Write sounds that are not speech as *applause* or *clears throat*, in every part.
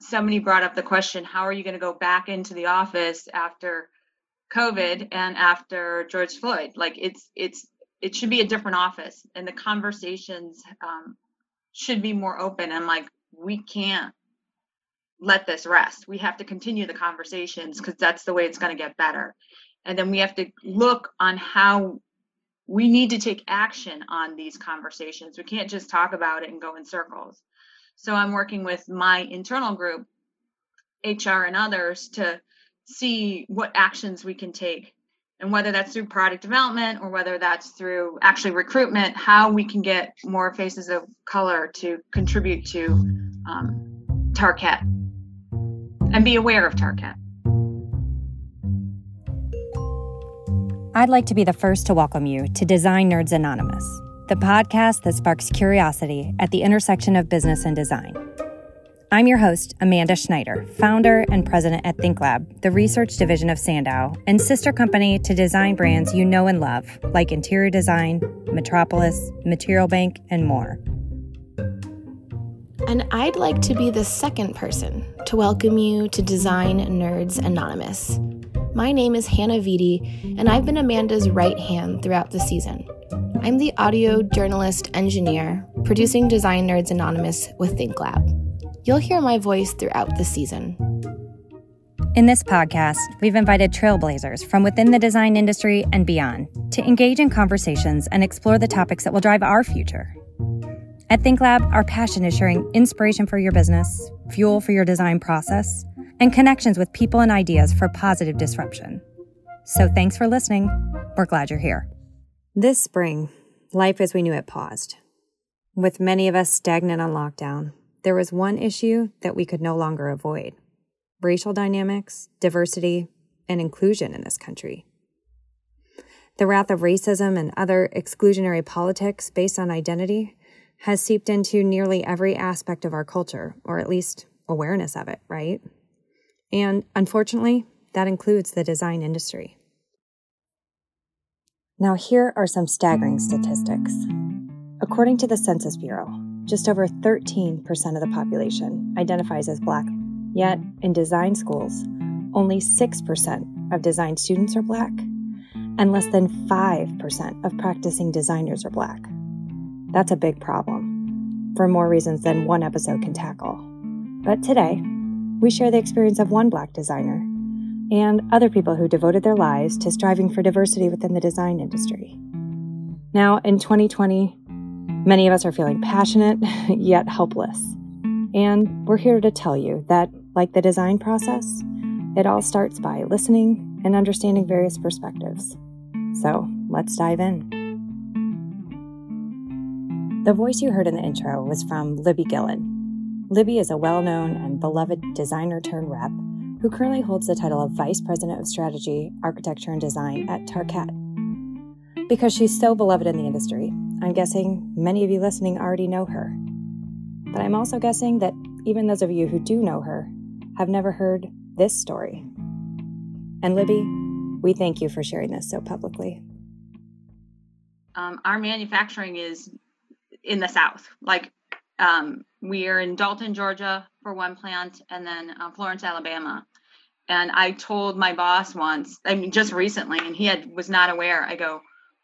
somebody brought up the question how are you going to go back into the office after covid and after george floyd? Like it's it's it should be a different office and the conversations um, should be more open i'm like we can't let this rest. We have to continue the conversations because that's the way it's going to get better. And then we have to look on how we need to take action on these conversations. We can't just talk about it and go in circles so I'm working with my internal group, HR and others, to see what actions we can take. And whether that's through product development or whether that's through actually recruitment, how we can get more faces of color to contribute to um, Tarkett and be aware of Tarkett. I'd like to be the first to welcome you to Design Nerds Anonymous the podcast that sparks curiosity at the intersection of business and design. I'm your host, Amanda Schneider, founder and president at ThinkLab, the research division of Sandow, and sister company to design brands you know and love, like Interior Design, Metropolis, Material Bank, and more. And I'd like to be the second person to welcome you to Design Nerds Anonymous. My name is Hannah Vitti, and I've been Amanda's right hand throughout the season. I'm the audio journalist engineer producing Design Nerds Anonymous with ThinkLab. You'll hear my voice throughout the season. In this podcast, we've invited trailblazers from within the design industry and beyond to engage in conversations and explore the topics that will drive our future. At ThinkLab, our passion is sharing inspiration for your business, fuel for your design process, and connections with people and ideas for positive disruption. So thanks for listening. We're glad you're here. This spring, life as we knew it paused. With many of us stagnant on lockdown, there was one issue that we could no longer avoid racial dynamics, diversity, and inclusion in this country. The wrath of racism and other exclusionary politics based on identity has seeped into nearly every aspect of our culture, or at least awareness of it, right? And unfortunately, that includes the design industry. Now, here are some staggering statistics. According to the Census Bureau, just over 13% of the population identifies as Black. Yet, in design schools, only 6% of design students are Black, and less than 5% of practicing designers are Black. That's a big problem, for more reasons than one episode can tackle. But today, we share the experience of one Black designer and other people who devoted their lives to striving for diversity within the design industry. Now, in 2020, many of us are feeling passionate *laughs* yet helpless. And we're here to tell you that, like the design process, it all starts by listening and understanding various perspectives. So let's dive in. The voice you heard in the intro was from Libby Gillen. Libby is a well known and beloved designer turned rep who currently holds the title of Vice President of Strategy, Architecture, and Design at Tarkett. Because she's so beloved in the industry, I'm guessing many of you listening already know her. But I'm also guessing that even those of you who do know her have never heard this story. And Libby, we thank you for sharing this so publicly. Um, our manufacturing is in the South. Like um, we are in Dalton, Georgia for one plant, and then uh, Florence, Alabama. And I told my boss once, I mean, just recently, and he had was not aware. I go,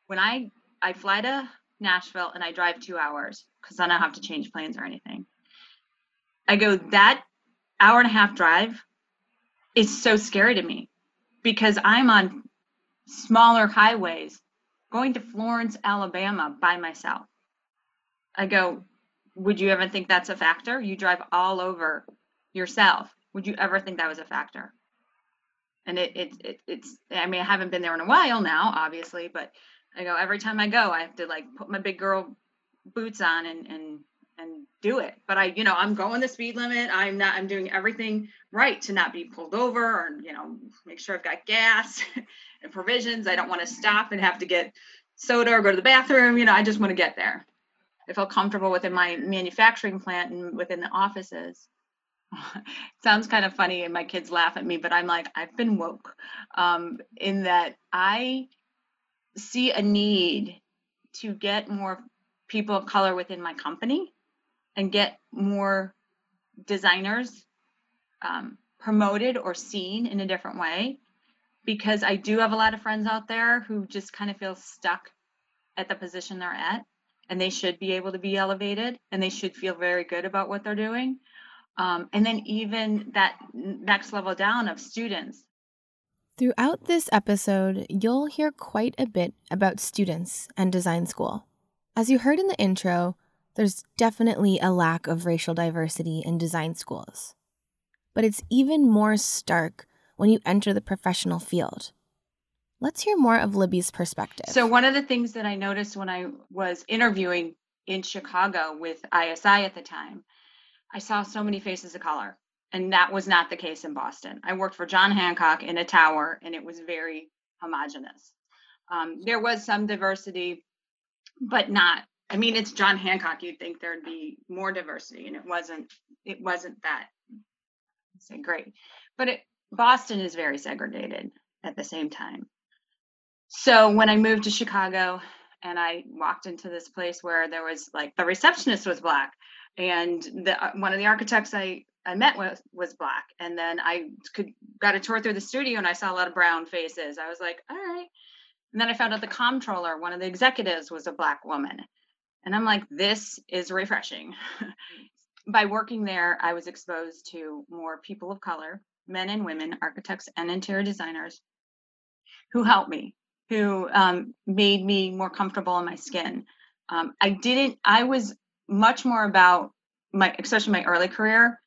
when I I fly to Nashville and I drive two hours because I don't have to change planes or anything. I go that hour and a half drive is so scary to me because I'm on smaller highways going to Florence, Alabama by myself. I go, would you ever think that's a factor? You drive all over yourself. Would you ever think that was a factor? And it, it, it it's I mean I haven't been there in a while now, obviously, but I go every time I go, I have to like put my big girl boots on and and and do it. But I, you know, I'm going the speed limit. I'm not. I'm doing everything right to not be pulled over, or you know, make sure I've got gas *laughs* and provisions. I don't want to stop and have to get soda or go to the bathroom. You know, I just want to get there. I feel comfortable within my manufacturing plant and within the offices. *laughs* sounds kind of funny and my kids laugh at me, but I'm like, I've been woke um, in that I see a need to get more people of color within my company and get more designers um, promoted or seen in a different way because I do have a lot of friends out there who just kind of feel stuck at the position they're at and they should be able to be elevated and they should feel very good about what they're doing. Um, and then even that next level down of students. Throughout this episode, you'll hear quite a bit about students and design school. As you heard in the intro, there's definitely a lack of racial diversity in design schools. But it's even more stark when you enter the professional field. Let's hear more of Libby's perspective. So, one of the things that I noticed when I was interviewing in Chicago with ISI at the time, I saw so many faces of color. And that was not the case in Boston. I worked for John Hancock in a tower, and it was very homogenous. Um, there was some diversity, but not. I mean, it's John Hancock. You'd think there'd be more diversity, and it wasn't. It wasn't that. Say great, but it, Boston is very segregated at the same time. So when I moved to Chicago and I walked into this place where there was like the receptionist was black and the uh, one of the architects I I met with was black and then I could got a tour through the studio and I saw a lot of brown faces. I was like, "All right." And then I found out the comptroller, one of the executives was a black woman. And I'm like, "This is refreshing." *laughs* By working there, I was exposed to more people of color, men and women, architects and interior designers who helped me who um, made me more comfortable in my skin. Um, I didn't, I was much more about my, especially my early career.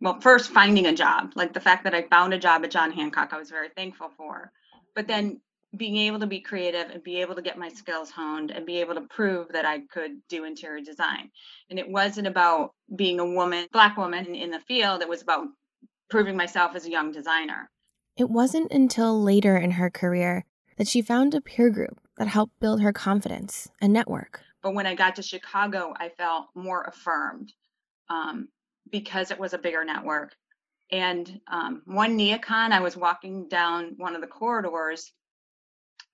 Well, first finding a job, like the fact that I found a job at John Hancock, I was very thankful for. But then being able to be creative and be able to get my skills honed and be able to prove that I could do interior design. And it wasn't about being a woman, black woman in the field, it was about proving myself as a young designer. It wasn't until later in her career that she found a peer group that helped build her confidence and network. But when I got to Chicago, I felt more affirmed um, because it was a bigger network. And um, one NeoCon, I was walking down one of the corridors,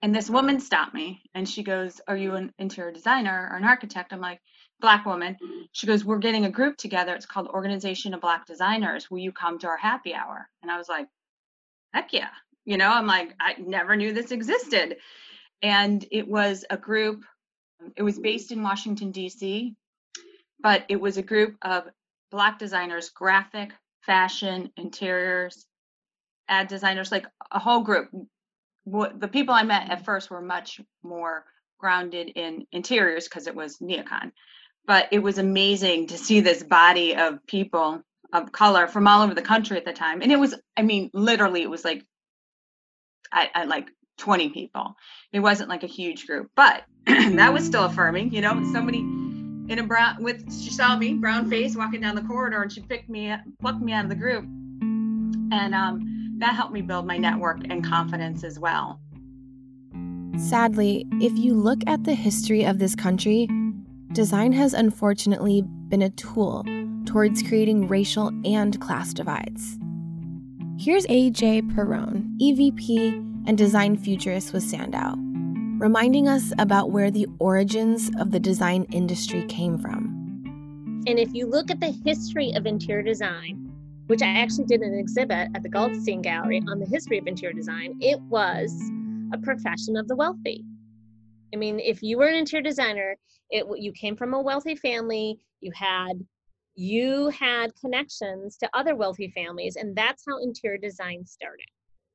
and this woman stopped me and she goes, Are you an interior designer or an architect? I'm like, Black woman. She goes, We're getting a group together. It's called Organization of Black Designers. Will you come to our happy hour? And I was like, Heck yeah. You know, I'm like, I never knew this existed. And it was a group, it was based in Washington, D.C., but it was a group of Black designers, graphic, fashion, interiors, ad designers, like a whole group. The people I met at first were much more grounded in interiors because it was neocon. But it was amazing to see this body of people of color from all over the country at the time. And it was, I mean, literally, it was like at, at like 20 people. It wasn't like a huge group, but *clears throat* that was still affirming. You know, somebody in a brown with she saw me brown face walking down the corridor, and she picked me up, plucked me out of the group, and um, that helped me build my network and confidence as well. Sadly, if you look at the history of this country, design has unfortunately been a tool towards creating racial and class divides. Here's AJ Paron, EVP and design futurist with Sandow, reminding us about where the origins of the design industry came from. And if you look at the history of interior design, which I actually did an exhibit at the Goldstein Gallery on the history of interior design, it was a profession of the wealthy. I mean, if you were an interior designer, it you came from a wealthy family, you had you had connections to other wealthy families and that's how interior design started.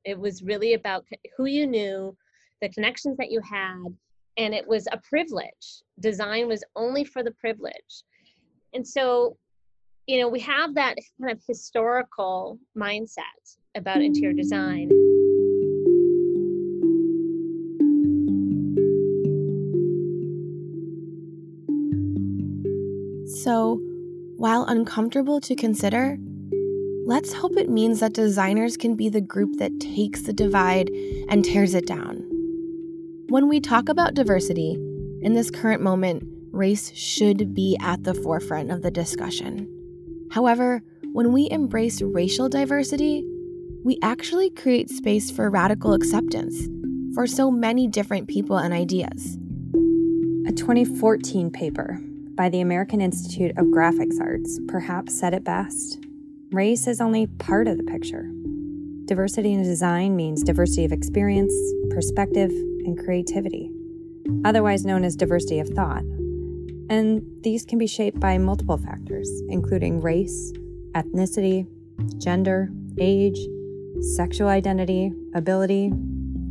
It was really about who you knew the connections that you had and it was a privilege. Design was only for the privilege. And so you know we have that kind of historical mindset about interior design. So while uncomfortable to consider, let's hope it means that designers can be the group that takes the divide and tears it down. When we talk about diversity, in this current moment, race should be at the forefront of the discussion. However, when we embrace racial diversity, we actually create space for radical acceptance for so many different people and ideas. A 2014 paper by the American Institute of Graphics Arts perhaps said it best. race is only part of the picture. Diversity in design means diversity of experience, perspective, and creativity, otherwise known as diversity of thought. And these can be shaped by multiple factors, including race, ethnicity, gender, age, sexual identity, ability,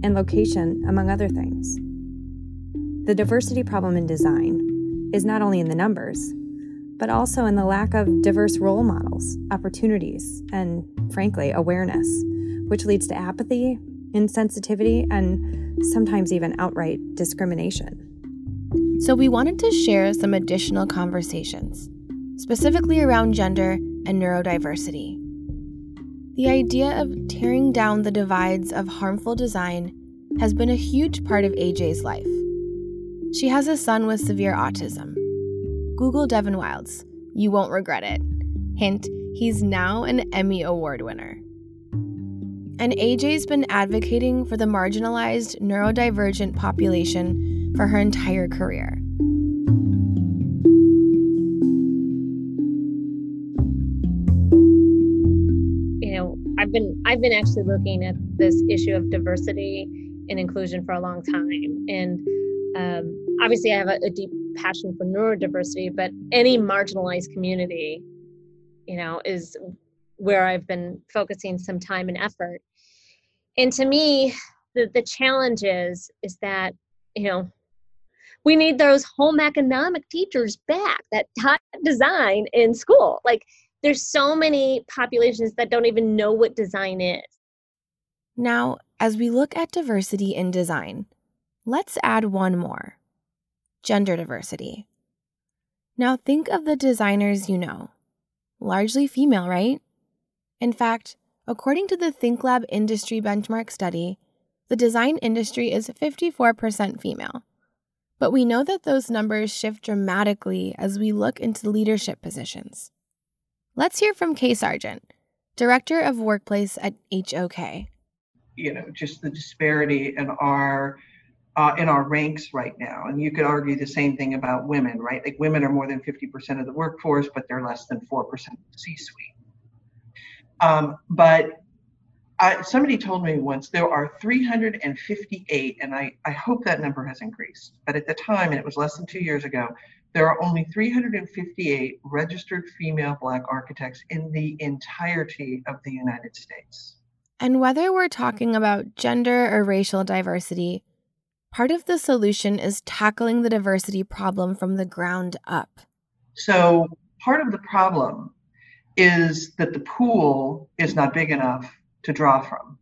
and location, among other things. The diversity problem in design is not only in the numbers, but also in the lack of diverse role models, opportunities, and frankly, awareness, which leads to apathy, insensitivity, and sometimes even outright discrimination. So, we wanted to share some additional conversations, specifically around gender and neurodiversity. The idea of tearing down the divides of harmful design has been a huge part of AJ's life. She has a son with severe autism. Google Devin Wilds. You won't regret it. Hint, he's now an Emmy Award winner. And AJ's been advocating for the marginalized neurodivergent population for her entire career. You know, I've been I've been actually looking at this issue of diversity and inclusion for a long time, and um, obviously I have a, a deep passion for neurodiversity, but any marginalized community, you know, is where I've been focusing some time and effort. And to me, the, the challenge is, is that, you know, we need those home economic teachers back that taught design in school. Like there's so many populations that don't even know what design is. Now, as we look at diversity in design, let's add one more gender diversity. Now, think of the designers you know. Largely female, right? In fact, according to the ThinkLab industry benchmark study, the design industry is 54% female. But we know that those numbers shift dramatically as we look into leadership positions. Let's hear from Kay Sargent, Director of Workplace at HOK. You know, just the disparity in our uh, in our ranks right now. And you could argue the same thing about women, right? Like women are more than 50% of the workforce, but they're less than 4% of the C suite. Um, but I, somebody told me once there are 358, and I, I hope that number has increased. But at the time, and it was less than two years ago, there are only 358 registered female Black architects in the entirety of the United States. And whether we're talking about gender or racial diversity, Part of the solution is tackling the diversity problem from the ground up. So, part of the problem is that the pool is not big enough to draw from.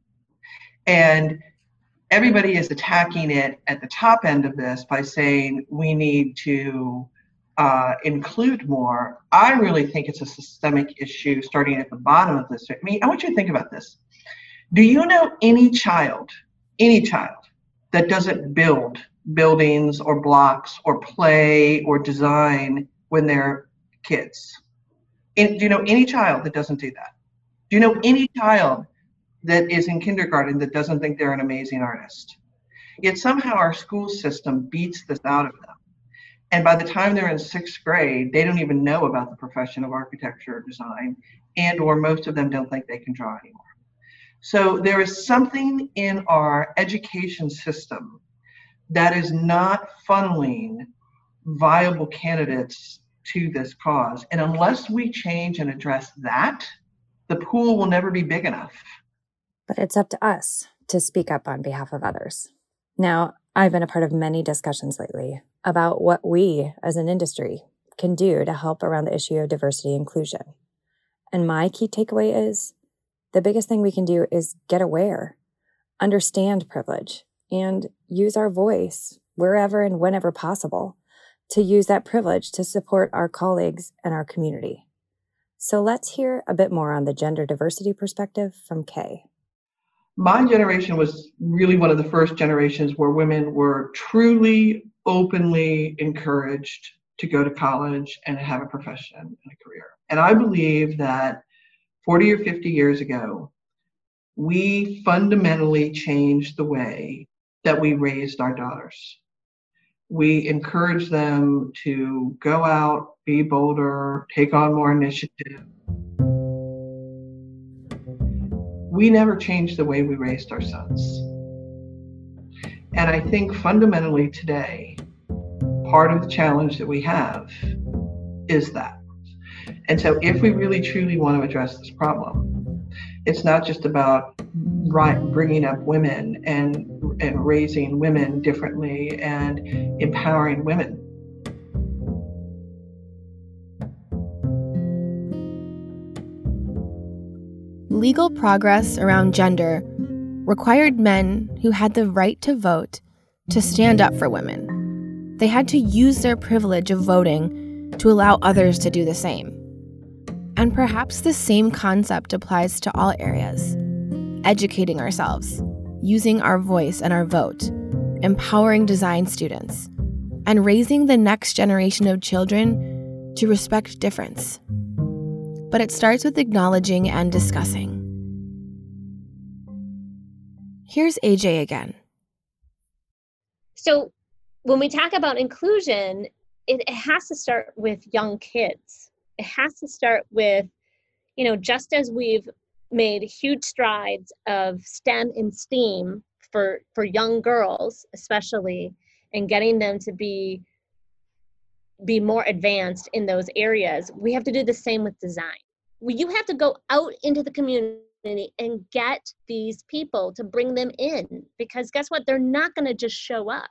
And everybody is attacking it at the top end of this by saying we need to uh, include more. I really think it's a systemic issue starting at the bottom of this. I mean, I want you to think about this. Do you know any child, any child, that doesn't build buildings or blocks or play or design when they're kids. And do you know any child that doesn't do that? Do you know any child that is in kindergarten that doesn't think they're an amazing artist? Yet somehow our school system beats this out of them. And by the time they're in sixth grade, they don't even know about the profession of architecture or design, and or most of them don't think they can draw anymore. So there is something in our education system that is not funneling viable candidates to this cause. And unless we change and address that, the pool will never be big enough. But it's up to us to speak up on behalf of others. Now, I've been a part of many discussions lately about what we as an industry can do to help around the issue of diversity inclusion. And my key takeaway is the biggest thing we can do is get aware, understand privilege, and use our voice wherever and whenever possible to use that privilege to support our colleagues and our community. So let's hear a bit more on the gender diversity perspective from Kay. My generation was really one of the first generations where women were truly openly encouraged to go to college and have a profession and a career. And I believe that 40 or 50 years ago, we fundamentally changed the way that we raised our daughters. We encouraged them to go out, be bolder, take on more initiative. we never changed the way we raised our sons. And I think fundamentally today, part of the challenge that we have is that. And so, if we really truly want to address this problem, it's not just about bringing up women and, and raising women differently and empowering women. Legal progress around gender required men who had the right to vote to stand up for women. They had to use their privilege of voting to allow others to do the same. And perhaps the same concept applies to all areas educating ourselves, using our voice and our vote, empowering design students, and raising the next generation of children to respect difference. But it starts with acknowledging and discussing. Here's AJ again. So, when we talk about inclusion, it, has to start with young kids. It has to start with, you know, just as we've made huge strides of STEM and STEAM for for young girls, especially, and getting them to be be more advanced in those areas. We have to do the same with design. You have to go out into the community and get these people to bring them in because guess what? They're not going to just show up.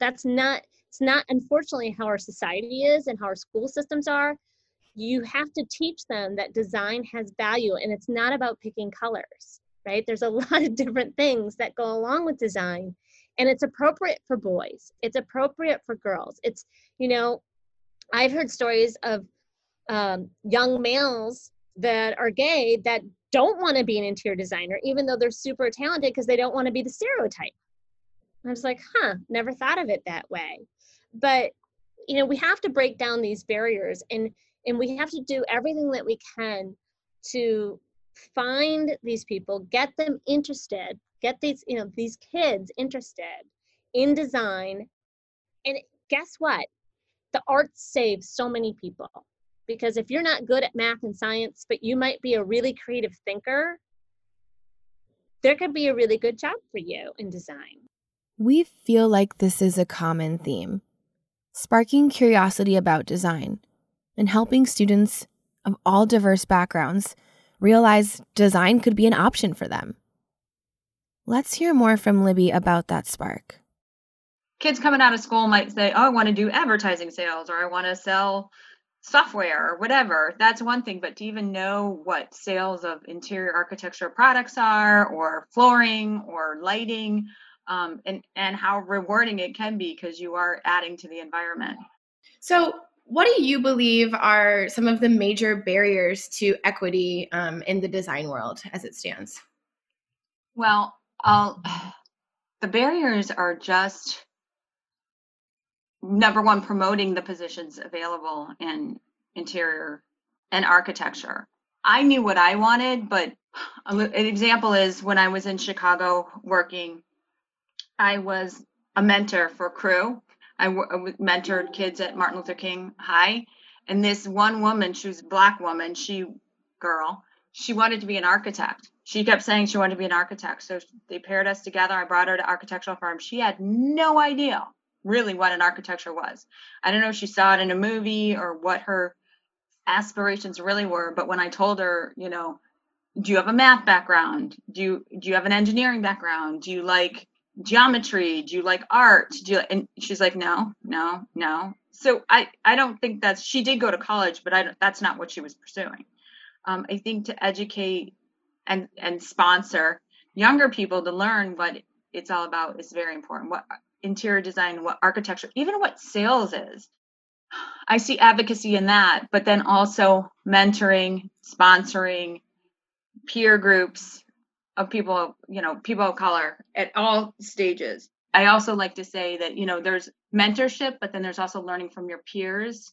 That's not it's not unfortunately how our society is and how our school systems are you have to teach them that design has value and it's not about picking colors, right? There's a *laughs* lot of different things that go along with design and it's appropriate for boys. It's appropriate for girls. It's, you know, I've heard stories of um, young males that are gay that don't want to be an interior designer, even though they're super talented because they don't want to be the stereotype. I was like, huh, never thought of it that way. But, you know, we have to break down these barriers and and we have to do everything that we can to find these people get them interested get these you know these kids interested in design. And guess what? The arts save so many people. Because if you're not good at math and science but you might be a really creative thinker there could be a really good job for you in design. We feel like this is a common theme. Sparking curiosity about design and helping students of all diverse backgrounds realize design could be an option for them. Let's hear more from Libby about that spark. Kids coming out of school might say, Oh, I want to do advertising sales or I want to sell software or whatever. That's one thing, but to even know what sales of interior architecture products are or flooring or lighting um, and, and how rewarding it can be because you are adding to the environment. So, what do you believe are some of the major barriers to equity um, in the design world as it stands? Well, I'll, *sighs* the barriers are just number one, promoting the positions available in interior and architecture. I knew what I wanted, but an example is when I was in Chicago working, I was a mentor for Cru I, mentored kids at Martin Luther King High, and this one woman, she was a black woman, she girl, she wanted to be an architect. She kept saying she wanted to be an architect. So they paired us together. I brought her to architectural firm. She had no idea really what an architecture was. I don't know if she saw it in a movie or what her aspirations really were, but when I told her, you know, do you have a math background? Do you do you have an engineering background? Do you like geometry do you like art? Do you and she's like no no no. So i i don't think that's she did go to college but i don't that's not what she was pursuing. Um, i think to educate and and sponsor younger people to learn what it's all about is very important. What interior design what architecture even what sales is. I see advocacy in that but then also mentoring sponsoring peer groups of people, you know, people of color at all stages. I also like to say that, you know, there's mentorship, but then there's also learning from your peers,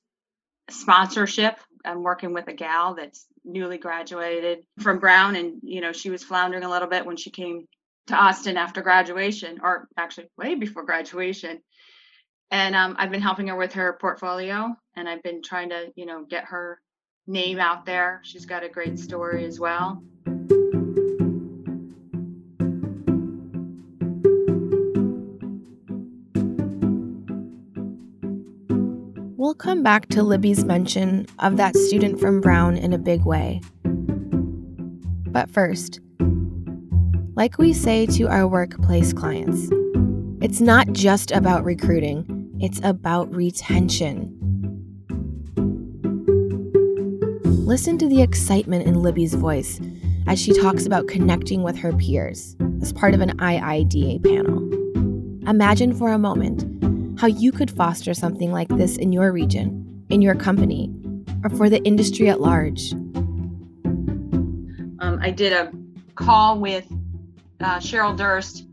sponsorship. I'm working with a gal that's newly graduated from Brown, and, you know, she was floundering a little bit when she came to Austin after graduation, or actually way before graduation. And um, I've been helping her with her portfolio, and I've been trying to, you know, get her name out there. She's got a great story as well. Come back to Libby's mention of that student from Brown in a big way. But first, like we say to our workplace clients, it's not just about recruiting, it's about retention. Listen to the excitement in Libby's voice as she talks about connecting with her peers as part of an IIDA panel. Imagine for a moment how you could foster something like this in your region, in your company, or for the industry at large. Um, I did a call with uh, Cheryl Durst,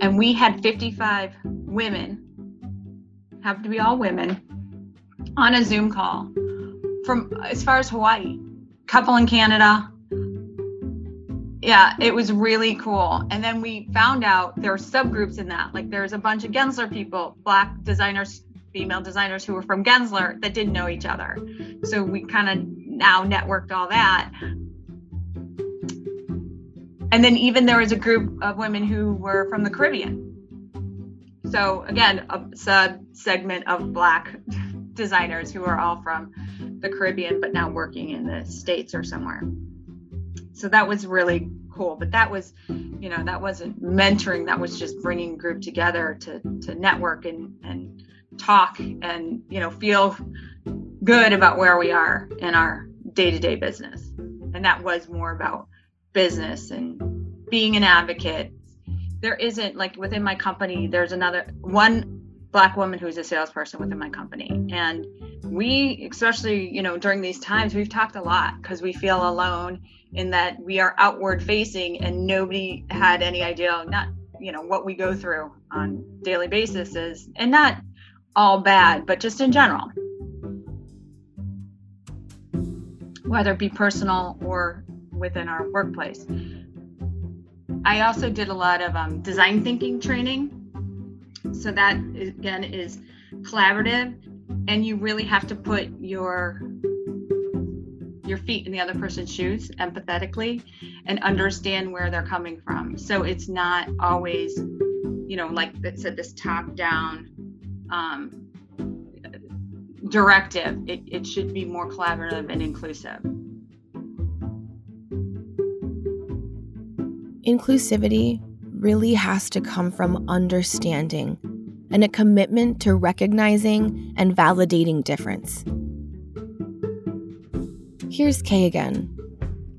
and we had 55 women, have to be all women, on a Zoom call from as far as Hawaii, couple in Canada. Yeah, it was really cool. And then we found out there are subgroups in that. Like there's a bunch of Gensler people, black designers, female designers who were from Gensler that didn't know each other. So we kind of now networked all that and then even there was a group of women who were from the Caribbean. So again, a sub segment of Black *laughs* designers who are all from the Caribbean, but now working in the States or somewhere. So that was really cool. But that was, you know, that wasn't mentoring. That was just bringing group together to to network and and talk and you know feel good about where we are in our day to day business. And that was more about business and being an advocate. There isn't like within my company, there's another one black woman who's a salesperson within my company. And we, especially, you know, during these times, we've talked a lot because we feel alone in that we are outward facing and nobody had any idea, not, you know, what we go through on daily basis is, and not all bad, but just in general. Whether it be personal or within our workplace. I also did a lot of um, design thinking training. So that again is collaborative, and you really have to put your your feet in the other person's shoes empathetically and understand where they're coming from. So it's not always, you know, like it said, this top down um, directive. It, it should be more collaborative and inclusive. Inclusivity really has to come from understanding and a commitment to recognizing and validating difference. Here's Kay again,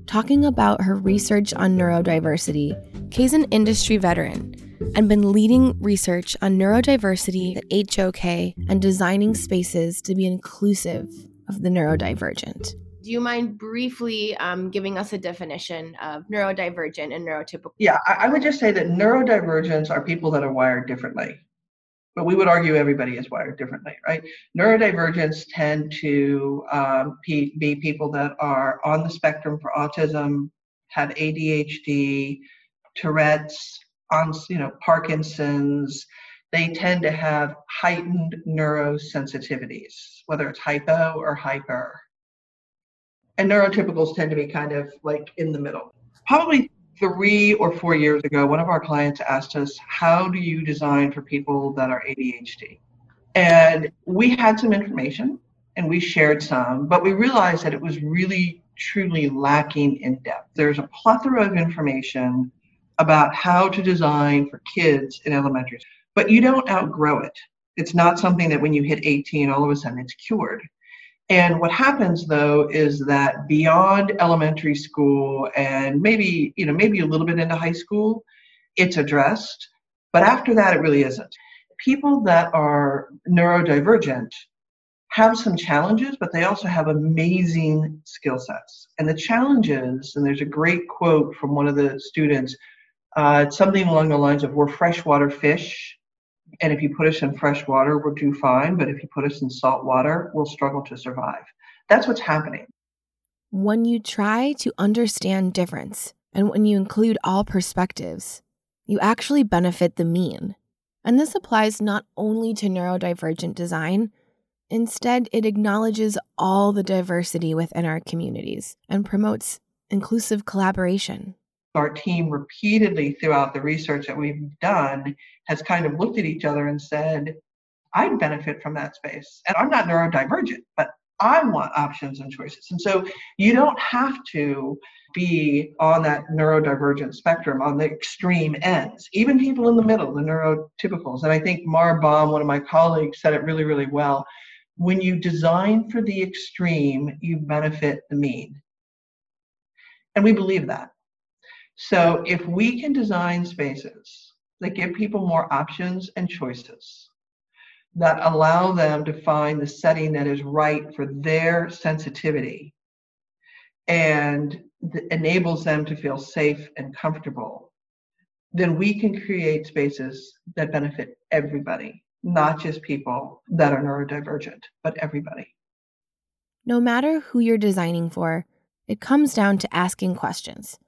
talking about her research on neurodiversity. Kay's an industry veteran and been leading research on neurodiversity at HOK and designing spaces to be inclusive of the neurodivergent do you mind briefly um, giving us a definition of neurodivergent and neurotypical? Yeah, I, I would just say that neurodivergents are people that are wired differently. But we would argue everybody is wired differently, right? Neurodivergents tend to um, be, people that are on the spectrum for autism, have ADHD, Tourette's, on you know Parkinson's. They tend to have heightened neurosensitivities, whether it's hypo or hyper and neurotypicals tend to be kind of like in the middle. Probably three or four years ago, one of our clients asked us, How do you design for people that are ADHD? And we had some information and we shared some, but we realized that it was really, truly lacking in depth. There's a plethora of information about how to design for kids in elementary, but you don't outgrow it. It's not something that when you hit 18, all of a sudden it's cured. And what happens though is that beyond elementary school and maybe, you know, maybe a little bit into high school, it's addressed. But after that, it really isn't. People that are neurodivergent have some challenges, but they also have amazing skill sets. And the challenges, and there's a great quote from one of the students, uh, something along the lines of we're freshwater fish and if you put us in fresh water, we'll do fine. But if you put us in salt water, we'll struggle to survive. That's what's happening. When you try to understand difference and when you include all perspectives, you actually benefit the mean. And this applies not only to neurodivergent design, instead, it acknowledges all the diversity within our communities and promotes inclusive collaboration our team repeatedly throughout the research that we've done has kind of looked at each other and said, I'd benefit from that space. And I'm not neurodivergent, but I want options and choices. And so you don't have to be on that neurodivergent spectrum on the extreme ends. Even people in the middle, the neurotypicals. And I think Mara Baum, one of my colleagues, said it really, really well. When you design for the extreme, you benefit the mean. And we believe that. So if we can design spaces that give people more options and choices, that allow them to find the setting that is right for their sensitivity and enables them to feel safe and comfortable, then we can create spaces that benefit everybody, not just people that are neurodivergent, but everybody. No matter who you're designing for, it comes down to asking questions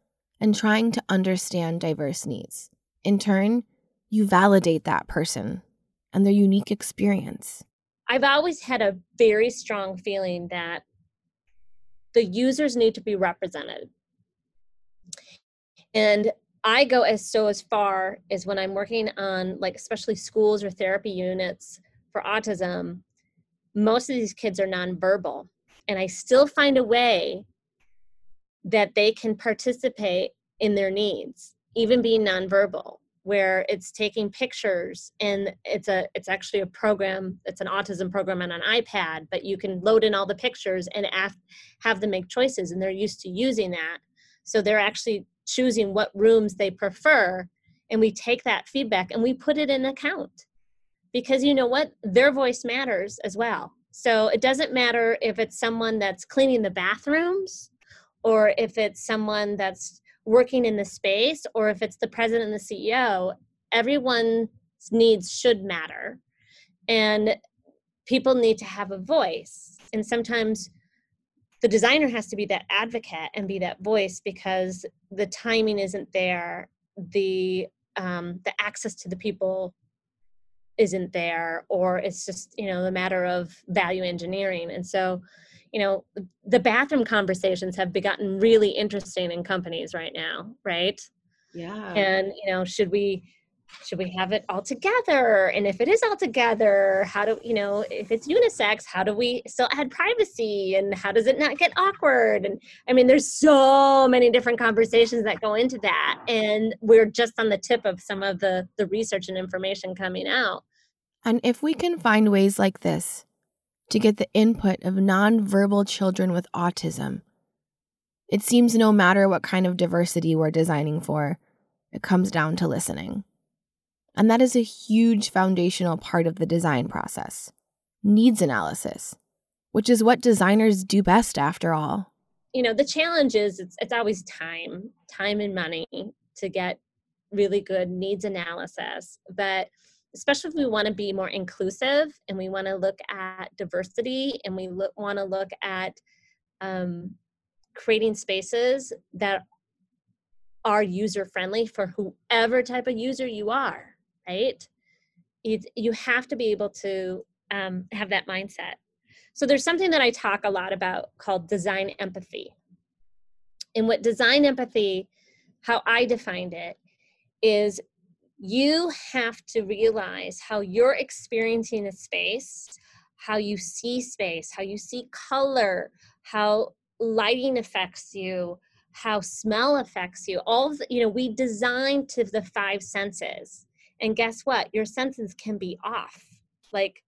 and trying to understand diverse needs. In turn, you validate that person and their unique experience. I've always had a very strong feeling that the users need to be represented. And I go as so as far as when I'm working on like especially schools or therapy units for autism, most of these kids are nonverbal. And I still find a way that they can participate in their needs, even being nonverbal where it's taking pictures and it's a it's actually a program it's an autism program on an ipad but you can load in all the pictures and have them make choices and they're used to using that. So they're actually choosing what rooms they prefer and we take that feedback and we put it in account. Because you know what? Their voice matters as well. So it doesn't matter if it's someone that's cleaning the bathrooms or if it's someone that's working in the space or if it's the president and the CEO, everyone's needs should matter. And people need to have a voice. And sometimes the designer has to be that advocate and be that voice because the timing isn't there, the um, the access to the people isn't there, or it's just you know the matter of value engineering. And so you know the bathroom conversations have begotten really interesting in companies right now right? Yeah. And you know should we should we have it all together? And if it is all together how do you know if it's unisex how do we still add privacy? And how does it not get awkward? And i mean there's so many different conversations that go into that. And we're just on the tip of some of the the research and information coming out. And if we can find ways like this to get the input of nonverbal children with autism. It seems no matter what kind of diversity we're designing for, it comes down to listening. And that is a huge foundational part of the design process needs analysis, which is what designers do best after all. You know, the challenge is it's, it's always time, time and money to get really good needs analysis. But especially if we want to be more inclusive and we want to look at diversity and we look, want to look at um, creating spaces that are user friendly for whoever type of user you are right? It, you have to be able to um, have that mindset. So there's something that i talk a lot about called design empathy. And what design empathy how i defined it is you have to realize how you're experiencing a space, how you see space, how you see color, how lighting affects you, how smell affects you. All the, you know, we design to the five senses. And guess what? Your senses can be off. Like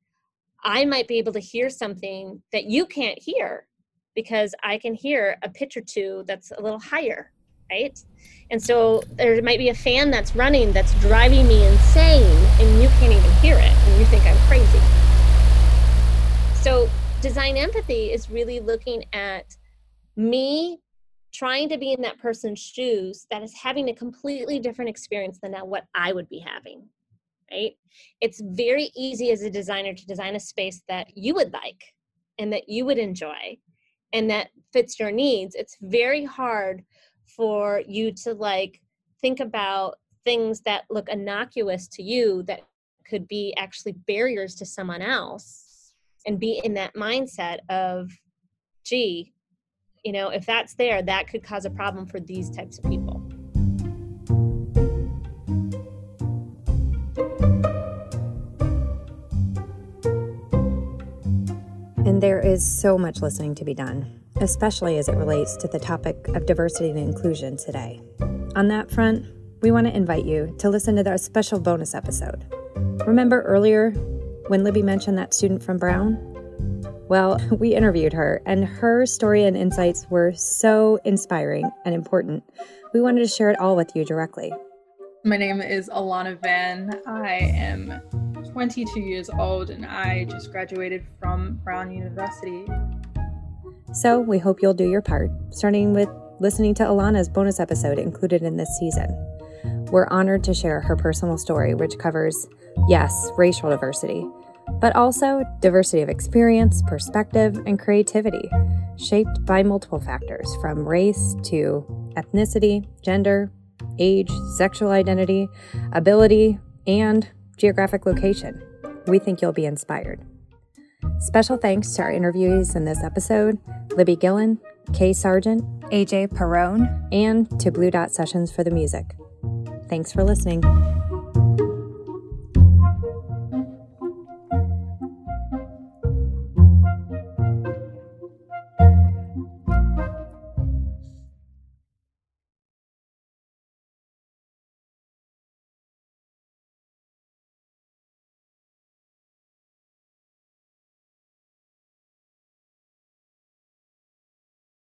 I might be able to hear something that you can't hear because I can hear a pitch or two that's a little higher right? And so there might be a fan that's running that's driving me insane, and you can't even hear it, and you think I'm crazy. So, design empathy is really looking at me trying to be in that person's shoes that is having a completely different experience than what I would be having. Right? It's very easy as a designer to design a space that you would like and that you would enjoy and that fits your needs. It's very hard for you to like think about things that look innocuous to you that could be actually barriers to someone else and be in that mindset of gee you know if that's there that could cause a problem for these types of people. And there is so much listening to be done, especially as it relates to the topic of diversity and inclusion today. On that front, we want to invite you to listen to our special bonus episode. Remember earlier when Libby mentioned that student from Brown? Well, *laughs* we interviewed her, and her story and insights were so inspiring and important. We wanted to share it all with you directly. My name is Alana Van. I am 22 years old and I just graduated from Brown University. So we hope you'll do your part, starting with listening to Alana's bonus episode included in this season. We're honored to share her personal story, which covers, yes, racial diversity, but also diversity of experience, perspective, and creativity, shaped by multiple factors from race to ethnicity, gender, age, sexual identity, ability, and geographic location. We think you'll be inspired. Special thanks to our interviewees in this episode Libby Gillen, Kay Sargent, AJ Paron, and to Blue Dot Sessions for the music. Thanks for listening.